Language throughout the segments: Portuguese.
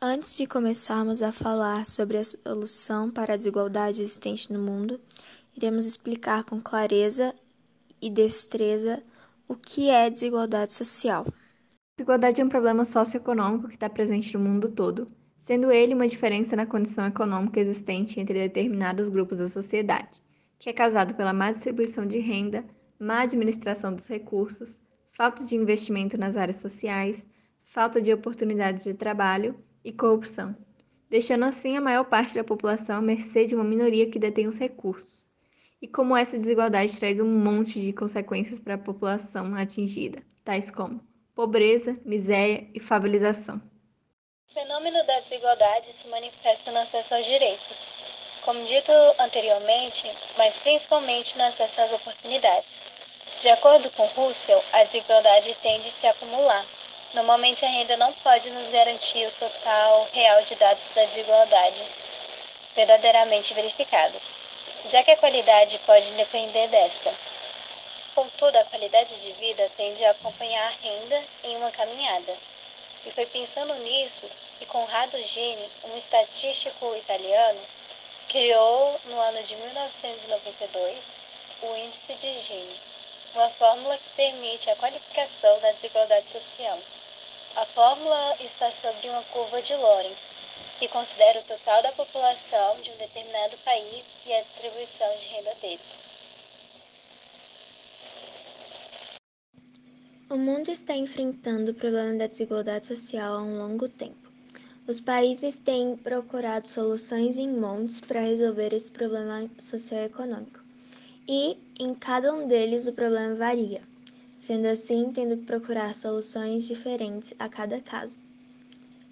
Antes de começarmos a falar sobre a solução para a desigualdade existente no mundo, iremos explicar com clareza e destreza o que é desigualdade social. Desigualdade é um problema socioeconômico que está presente no mundo todo, sendo ele uma diferença na condição econômica existente entre determinados grupos da sociedade, que é causado pela má distribuição de renda, má administração dos recursos, falta de investimento nas áreas sociais, falta de oportunidades de trabalho e corrupção, deixando assim a maior parte da população à mercê de uma minoria que detém os recursos. E como essa desigualdade traz um monte de consequências para a população atingida, tais como pobreza, miséria e favelização. O fenômeno da desigualdade se manifesta no acesso aos direitos, como dito anteriormente, mas principalmente no acesso às oportunidades. De acordo com Russell, a desigualdade tende a se acumular, Normalmente a renda não pode nos garantir o total real de dados da desigualdade verdadeiramente verificados, já que a qualidade pode depender desta. Contudo, a qualidade de vida tende a acompanhar a renda em uma caminhada. E foi pensando nisso que Conrado Gini, um estatístico italiano, criou no ano de 1992 o Índice de Gini, uma fórmula que permite a qualificação da desigualdade social. A fórmula está sobre uma curva de Loren, que considera o total da população de um determinado país e a distribuição de renda dele. O mundo está enfrentando o problema da desigualdade social há um longo tempo. Os países têm procurado soluções em montes para resolver esse problema socioeconômico. E, em cada um deles, o problema varia sendo assim tendo que procurar soluções diferentes a cada caso.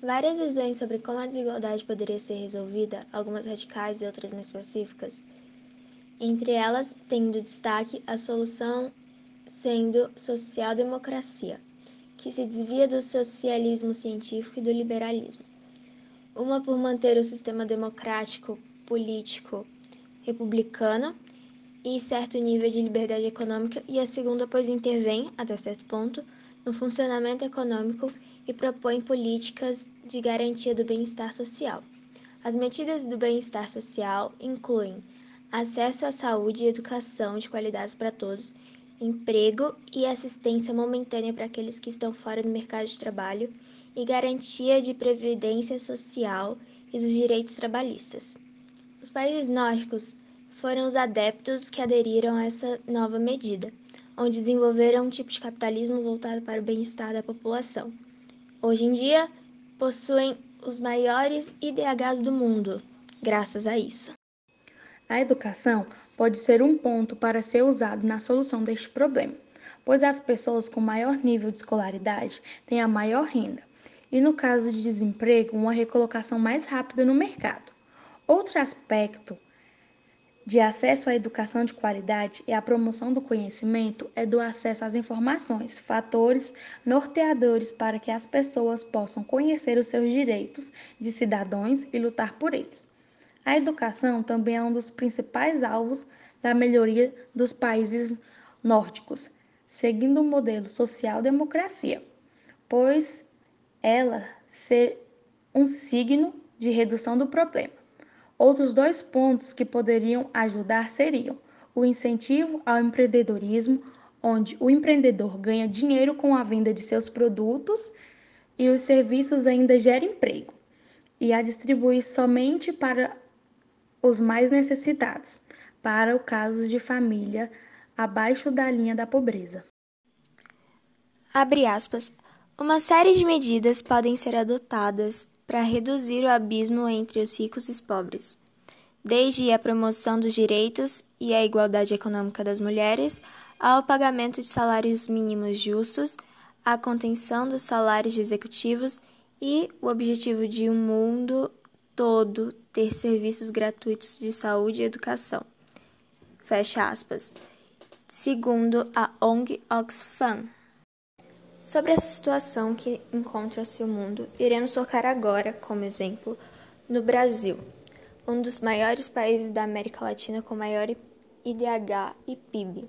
Várias visões sobre como a desigualdade poderia ser resolvida, algumas radicais e outras mais específicas, entre elas tendo destaque a solução sendo social-democracia, que se desvia do socialismo científico e do liberalismo. Uma por manter o sistema democrático, político, republicano e certo nível de liberdade econômica, e a segunda, pois intervém, até certo ponto, no funcionamento econômico e propõe políticas de garantia do bem-estar social. As medidas do bem-estar social incluem acesso à saúde e educação de qualidade para todos, emprego e assistência momentânea para aqueles que estão fora do mercado de trabalho e garantia de previdência social e dos direitos trabalhistas. Os países nórdicos foram os adeptos que aderiram a essa nova medida, onde desenvolveram um tipo de capitalismo voltado para o bem-estar da população. Hoje em dia, possuem os maiores IDHs do mundo, graças a isso. A educação pode ser um ponto para ser usado na solução deste problema, pois as pessoas com maior nível de escolaridade têm a maior renda, e no caso de desemprego, uma recolocação mais rápida no mercado. Outro aspecto de acesso à educação de qualidade e à promoção do conhecimento é do acesso às informações, fatores norteadores para que as pessoas possam conhecer os seus direitos de cidadãos e lutar por eles. A educação também é um dos principais alvos da melhoria dos países nórdicos, seguindo o modelo social-democracia, pois ela ser um signo de redução do problema. Outros dois pontos que poderiam ajudar seriam o incentivo ao empreendedorismo, onde o empreendedor ganha dinheiro com a venda de seus produtos e os serviços ainda geram emprego, e a distribuir somente para os mais necessitados, para o caso de família abaixo da linha da pobreza. Abre aspas. Uma série de medidas podem ser adotadas para reduzir o abismo entre os ricos e os pobres, desde a promoção dos direitos e a igualdade econômica das mulheres, ao pagamento de salários mínimos justos, a contenção dos salários de executivos e o objetivo de um mundo todo ter serviços gratuitos de saúde e educação. Fecha aspas. Segundo a ONG Oxfam. Sobre essa situação que encontra-se o mundo, iremos focar agora, como exemplo, no Brasil, um dos maiores países da América Latina com maior IDH e PIB.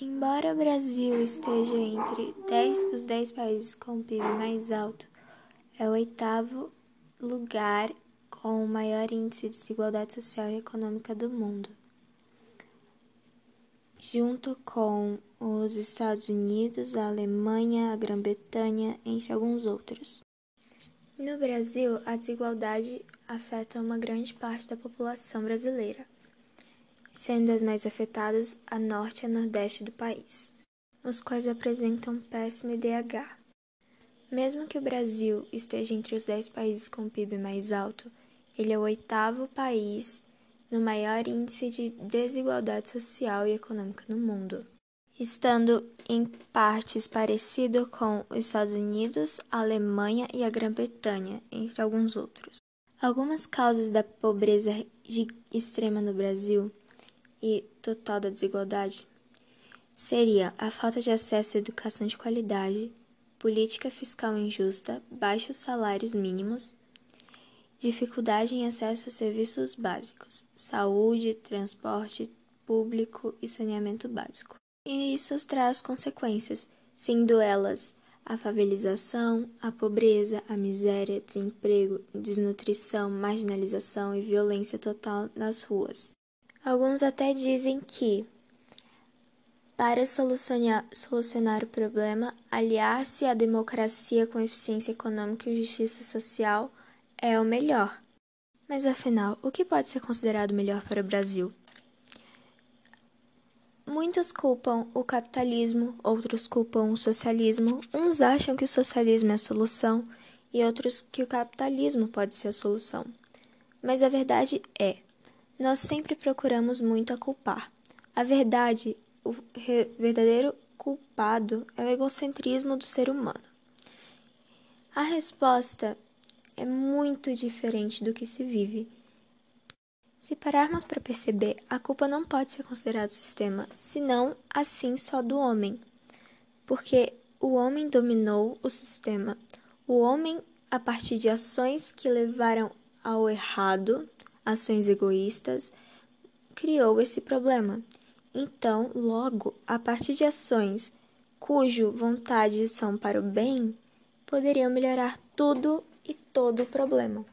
Embora o Brasil esteja entre dez, os 10 países com PIB mais alto, é o oitavo lugar com o maior índice de desigualdade social e econômica do mundo, junto com os Estados Unidos, a Alemanha, a Grã-Bretanha, entre alguns outros. No Brasil, a desigualdade afeta uma grande parte da população brasileira sendo as mais afetadas a norte e a nordeste do país, os quais apresentam péssimo IDH. Mesmo que o Brasil esteja entre os 10 países com PIB mais alto, ele é o oitavo país no maior índice de desigualdade social e econômica no mundo, estando em partes parecido com os Estados Unidos, a Alemanha e a Grã-Bretanha, entre alguns outros. Algumas causas da pobreza extrema no Brasil e total da desigualdade seria a falta de acesso à educação de qualidade, política fiscal injusta, baixos salários mínimos, dificuldade em acesso a serviços básicos, saúde, transporte público e saneamento básico. E isso traz consequências, sendo elas a favelização, a pobreza, a miséria, desemprego, desnutrição, marginalização e violência total nas ruas. Alguns até dizem que, para solucionar, solucionar o problema, aliar-se à democracia com eficiência econômica e justiça social é o melhor. Mas afinal, o que pode ser considerado melhor para o Brasil? Muitos culpam o capitalismo, outros culpam o socialismo. Uns acham que o socialismo é a solução e outros que o capitalismo pode ser a solução. Mas a verdade é: nós sempre procuramos muito a culpar. A verdade, o verdadeiro culpado é o egocentrismo do ser humano. A resposta é muito diferente do que se vive. Se pararmos para perceber, a culpa não pode ser considerada do sistema, senão assim só do homem. Porque o homem dominou o sistema. O homem, a partir de ações que levaram ao errado, ações egoístas, criou esse problema. Então, logo, a partir de ações cujo vontade são para o bem, poderiam melhorar tudo e todo o problema.